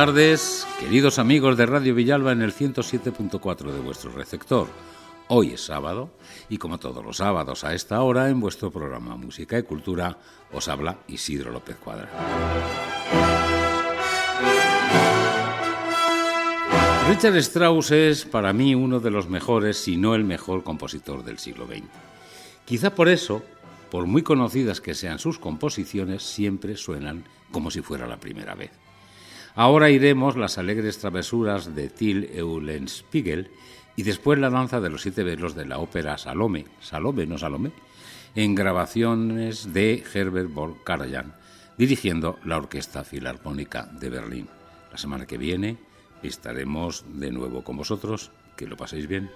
Buenas tardes, queridos amigos de Radio Villalba en el 107.4 de vuestro receptor. Hoy es sábado y como todos los sábados a esta hora en vuestro programa Música y Cultura os habla Isidro López Cuadra. Richard Strauss es para mí uno de los mejores, si no el mejor compositor del siglo XX. Quizá por eso, por muy conocidas que sean sus composiciones, siempre suenan como si fuera la primera vez. Ahora iremos las alegres travesuras de Till Eulenspiegel y después la danza de los siete velos de la ópera Salome, Salome, no Salome, en grabaciones de Herbert von Karajan, dirigiendo la Orquesta Filarmónica de Berlín. La semana que viene estaremos de nuevo con vosotros. Que lo paséis bien.